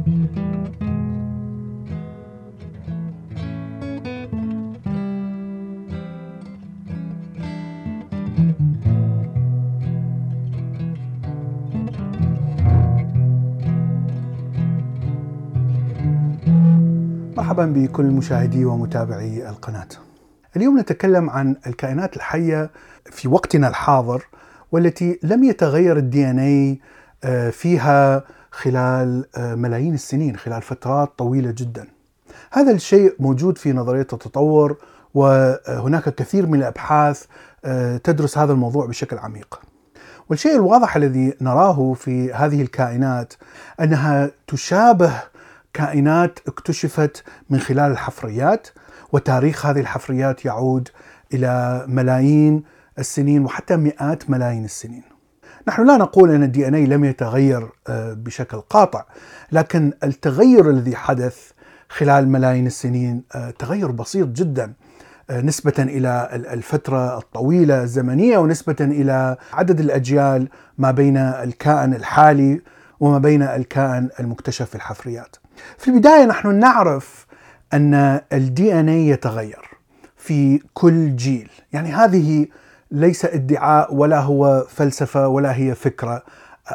مرحبا بكل مشاهدي ومتابعي القناة. اليوم نتكلم عن الكائنات الحية في وقتنا الحاضر والتي لم يتغير الدي إن اي فيها خلال آه، ملايين السنين خلال فترات طويلة جدا. هذا الشيء موجود في نظرية التطور وهناك كثير من الأبحاث آه، تدرس هذا الموضوع بشكل عميق. والشيء الواضح الذي نراه في هذه الكائنات أنها تشابه كائنات اكتشفت من خلال الحفريات وتاريخ هذه الحفريات يعود إلى ملايين السنين وحتى مئات ملايين السنين. نحن لا نقول أن ال DNA لم يتغير آه، بشكل قاطع، لكن التغير الذي حدث خلال ملايين السنين آه، تغير بسيط جدا آه، نسبة إلى الفترة الطويلة الزمنية ونسبة إلى عدد الأجيال ما بين الكائن الحالي وما بين الكائن المكتشف في الحفريات. في البداية نحن نعرف أن ال DNA يتغير في كل جيل، يعني هذه ليس ادعاء ولا هو فلسفة ولا هي فكرة،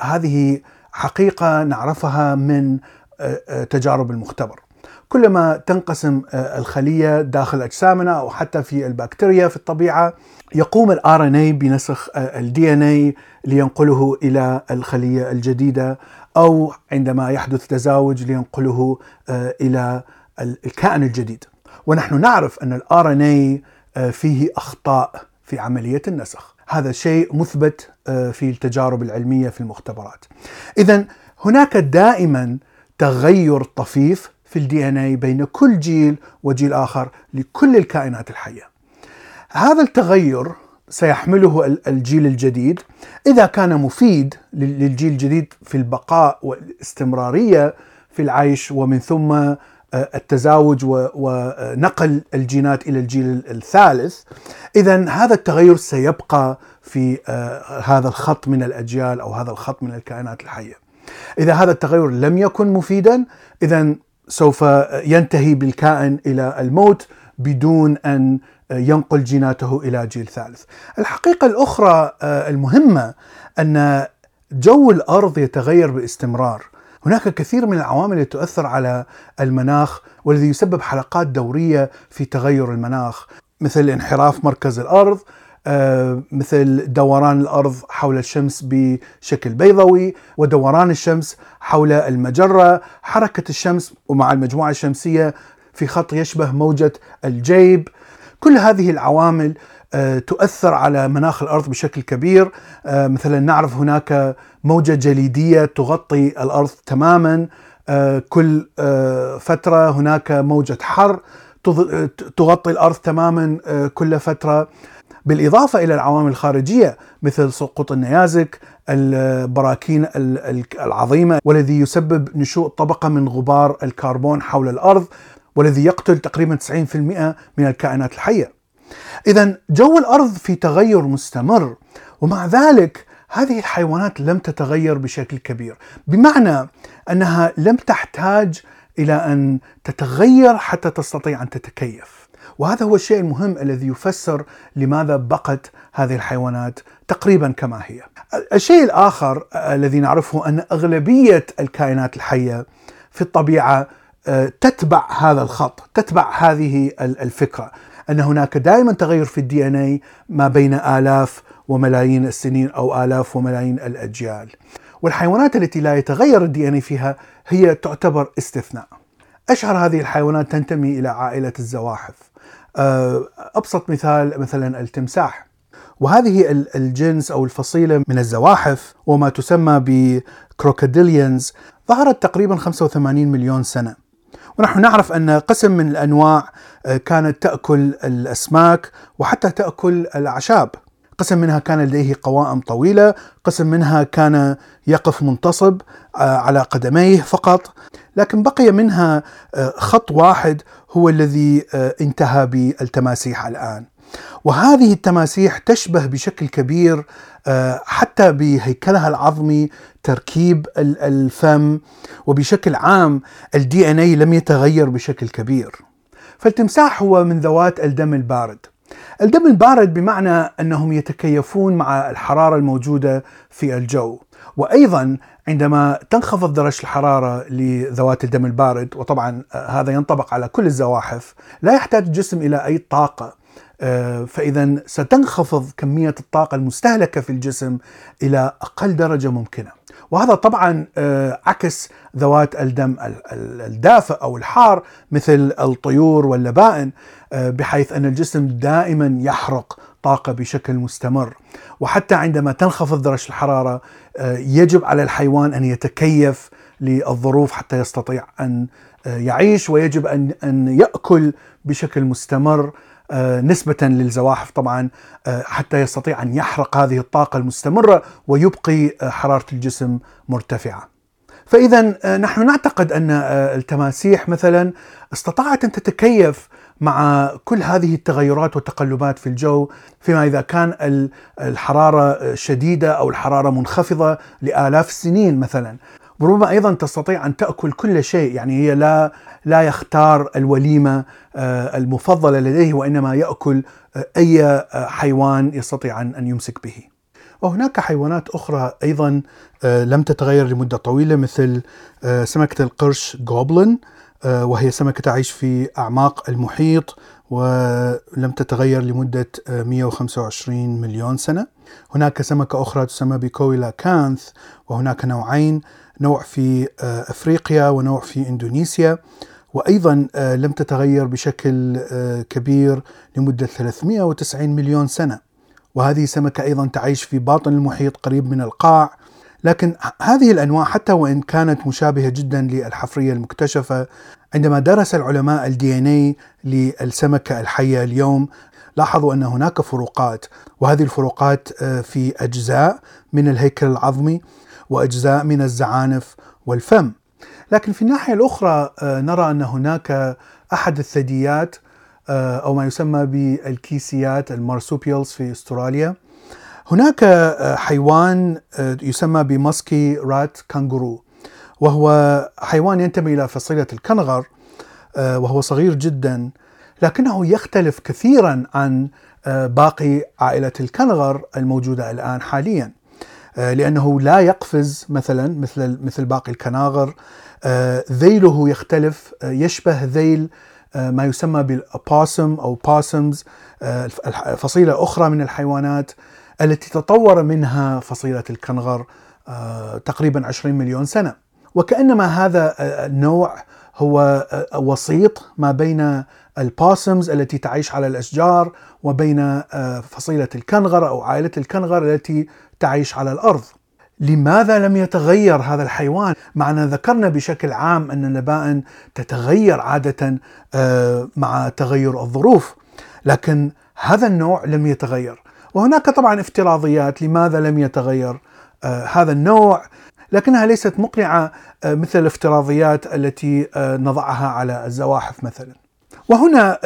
هذه حقيقة نعرفها من تجارب المختبر. كلما تنقسم الخلية داخل أجسامنا أو حتى في البكتيريا في الطبيعة يقوم ال RNA بنسخ ال DNA لينقله إلى الخلية الجديدة أو عندما يحدث تزاوج لينقله إلى الكائن الجديد ونحن نعرف أن ال RNA فيه أخطاء في عملية النسخ. هذا شيء مثبت في التجارب العلمية في المختبرات. اذا هناك دائما تغير طفيف في ال DNA بين كل جيل وجيل آخر لكل الكائنات الحية. هذا التغير سيحمله الجيل الجديد. إذا كان مفيد للجيل الجديد في البقاء والاستمرارية في العيش ومن ثم آه، التزاوج ونقل الجينات إلى الجيل الثالث اذا هذا التغير سيبقى في آه، هذا الخط من الأجيال أو هذا الخط من الكائنات الحية إذا هذا التغير لم يكن مفيدا اذا سوف ينتهي بالكائن إلى الموت بدون أن ينقل جيناته إلى جيل ثالث. الحقيقة الأخرى آه، المهمة أن جو الأرض يتغير باستمرار. هناك كثير من العوامل التي تؤثر على المناخ والذي يسبب حلقات دورية في تغير المناخ مثل انحراف مركز الأرض آه، مثل دوران الأرض حول الشمس بشكل بيضوي ودوران الشمس حول المجرة، حركة الشمس ومع المجموعة الشمسية في خط يشبه موجة الجيب، كل هذه العوامل تؤثر على مناخ الأرض بشكل كبير. آه، مثلا نعرف هناك موجة جليدية تغطي الأرض تماما. آه، كل فترة هناك موجة حر تغطي الأرض تماما كل فترة. بالإضافة إلى العوامل الخارجية مثل سقوط النيازك، البراكين العظيمة والذي يسبب نشوء طبقة من غبار الكربون حول الأرض والذي يقتل تقريبا 90% من الكائنات الحية. اذا جو الأرض في تغير مستمر ومع ذلك هذه الحيوانات لم تتغير بشكل كبير، بمعنى أنها لم تحتاج إلى أن تتغير حتى تستطيع أن تتكيف. وهذا هو الشيء المهم الذي يفسر لماذا بقت هذه الحيوانات تقريبا كما هي. الشيء الآخر الذي نعرفه أن أغلبية الكائنات الحية في الطبيعة تتبع هذا الخط تتبع هذه الفكرة أن هناك دائما تغير في ال DNA ما بين آلاف وملايين السنين أو آلاف وملايين الأجيال. والحيوانات التي لا يتغير ال DNA فيها هي تعتبر استثناء. أشهر هذه الحيوانات تنتمي إلى عائلة الزواحف. آه، أبسط مثال مثلا التمساح. وهذه الجنس أو الفصيلة من الزواحف وما تسمى ب crocodilians ظهرت تقريبا 85 مليون سنة. ونحن نعرف أن قسم من الأنواع آه، كانت تأكل الأسماك وحتى تأكل الأعشاب. قسم منها كان لديه قوائم طويلة، قسم منها كان يقف منتصب آه، على قدميه فقط، لكن بقي منها آه، خط واحد هو الذي انتهى بالتماسيح الآن. وهذه التماسيح تشبه بشكل كبير آه، حتى بهيكلها العظمي تركيب الفم وبشكل عام الدي ان اي لم يتغير بشكل كبير. فالتمساح هو من ذوات الدم البارد. الدم البارد بمعنى أنهم يتكيفون مع الحرارة الموجودة في الجو. وأيضا عندما تنخفض درجة الحرارة لذوات الدم البارد وطبعا هذا ينطبق على كل الزواحف لا يحتاج الجسم إلى أي طاقة آه، فإذا ستنخفض كمية الطاقة المستهلكة في الجسم إلى أقل درجة ممكنة. وهذا طبعا آه، عكس ذوات الدم الدافئ أو الحار مثل الطيور واللبائن آه، بحيث أن الجسم دائما يحرق طاقة بشكل مستمر. وحتى عندما تنخفض درجة الحرارة يجب على الحيوان أن يتكيف للظروف حتى يستطيع أن يعيش ويجب أن يأكل بشكل مستمر. نسبة للزواحف طبعا آه، حتى يستطيع أن يحرق هذه الطاقة المستمرة ويبقي آه، حرارة الجسم مرتفعة. فإذا نحن نعتقد أن التماسيح مثلا استطاعت أن تتكيف مع كل هذه التغيرات والتقلبات في الجو فيما إذا كان الحرارة شديدة أو الحرارة منخفضة لآلاف السنين مثلا. وربما أيضا تستطيع أن تأكل كل شيء يعني هي لا لا يختار الوليمة آه، المفضلة لديه وإنما يأكل آه، أي آه، حيوان يستطيع أن يمسك به. وهناك حيوانات أخرى أيضا لم تتغير لمدة طويلة مثل سمكة القرش جوبلن وهي سمكة تعيش في أعماق المحيط ولم تتغير لمدة 125 مليون سنة. هناك سمكة أخرى تسمى بكويلا كانث وهناك نوعين نوع في آه، أفريقيا ونوع في إندونيسيا. وأيضا آه، لم تتغير بشكل آه، كبير لمدة 390 مليون سنة. وهذه سمكة أيضا تعيش في باطن المحيط قريب من القاع. لكن هذه الأنواع حتى وإن كانت مشابهة جدا للحفرية المكتشفة عندما درس العلماء الدي ان اي للسمكة الحية اليوم لاحظوا أن هناك فروقات وهذه الفروقات في أجزاء من الهيكل العظمي وأجزاء من الزعانف والفم. لكن في الناحية الأخرى آه، نرى أن هناك أحد الثدييات آه، أو ما يسمى بالكيسيات ال marsupials في أستراليا. هناك آه، حيوان يسمى ب musky rat kangaroo وهو حيوان ينتمي إلى فصيلة الكنغر وهو صغير جدا لكنه يختلف كثيرا عن باقي عائلة الكنغر الموجودة الآن حاليا. آه، لأنه لا يقفز مثلا مثل مثل باقي الكناغر آه، ذيله يختلف آه، يشبه ذيل ما يسمى بالباسم أو باسمز فصيلة أخرى من الحيوانات التي تطور منها فصيلة الكنغر تقريبا 20 مليون سنة وكأنما هذا النوع هو وسيط ما بين الباسمز التي تعيش على الأشجار وبين فصيلة الكنغر أو عائلة الكنغر التي تعيش على الأرض. لماذا لم يتغير هذا الحيوان؟ مع ذكرنا بشكل عام أن النبائن تتغير عادة آه، مع تغير الظروف، لكن هذا النوع لم يتغير. وهناك طبعا افتراضيات لماذا لم يتغير آه، هذا النوع لكنها ليست مقنعة آه، مثل الافتراضيات التي نضعها على الزواحف مثلا. وهنا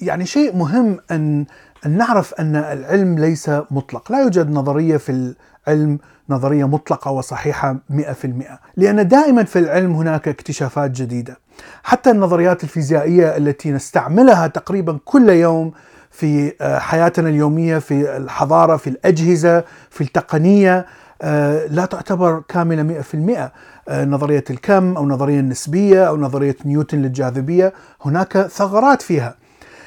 يعني شيء مهم أن أن نعرف أن العلم ليس مطلق لا يوجد نظرية في العلم نظرية مطلقة وصحيحة 100% لأن دائما في العلم هناك اكتشافات جديدة حتى النظريات الفيزيائية التي نستعملها تقريبا كل يوم في آه، حياتنا اليومية في الحضارة في الأجهزة في التقنية آه، لا تعتبر كاملة 100% آه، نظرية الكم أو نظرية النسبية أو نظرية نيوتن للجاذبية. هناك ثغرات فيها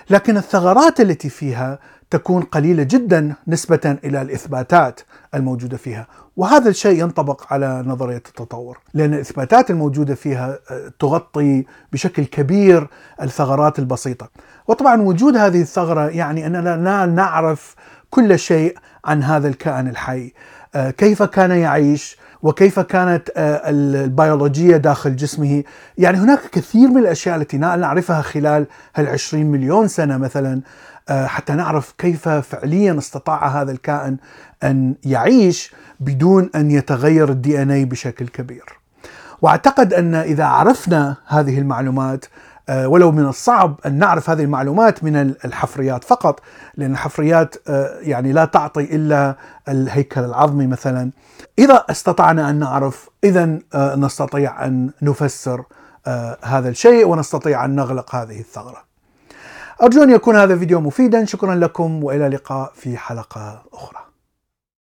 لكن الثغرات التي فيها تكون قليلة جدا نسبة إلى الإثباتات الموجودة فيها، وهذا الشيء ينطبق على نظرية التطور، لأن الإثباتات الموجودة فيها آه، تغطي بشكل كبير الثغرات البسيطة، وطبعا وجود هذه الثغرة يعني أننا لا نعرف كل شيء عن هذا الكائن الحي، آه، كيف كان يعيش، وكيف كانت آه، البيولوجية داخل جسمه. يعني هناك كثير من الأشياء التي نعرفها خلال هالعشرين مليون سنة مثلا آه، حتى نعرف كيف فعليا استطاع هذا الكائن أن يعيش بدون أن يتغير الدي ان اي بشكل كبير. وأعتقد أن إذا عرفنا هذه المعلومات ولو من الصعب أن نعرف هذه المعلومات من الحفريات فقط لأن الحفريات آه، يعني لا تعطي إلا الهيكل العظمي مثلا إذا استطعنا أن نعرف اذا آه، نستطيع أن نفسر هذا الشيء ونستطيع أن نغلق هذه الثغرة. أرجو أن يكون هذا الفيديو مفيدا شكرا لكم وإلى اللقاء في حلقة أخرى.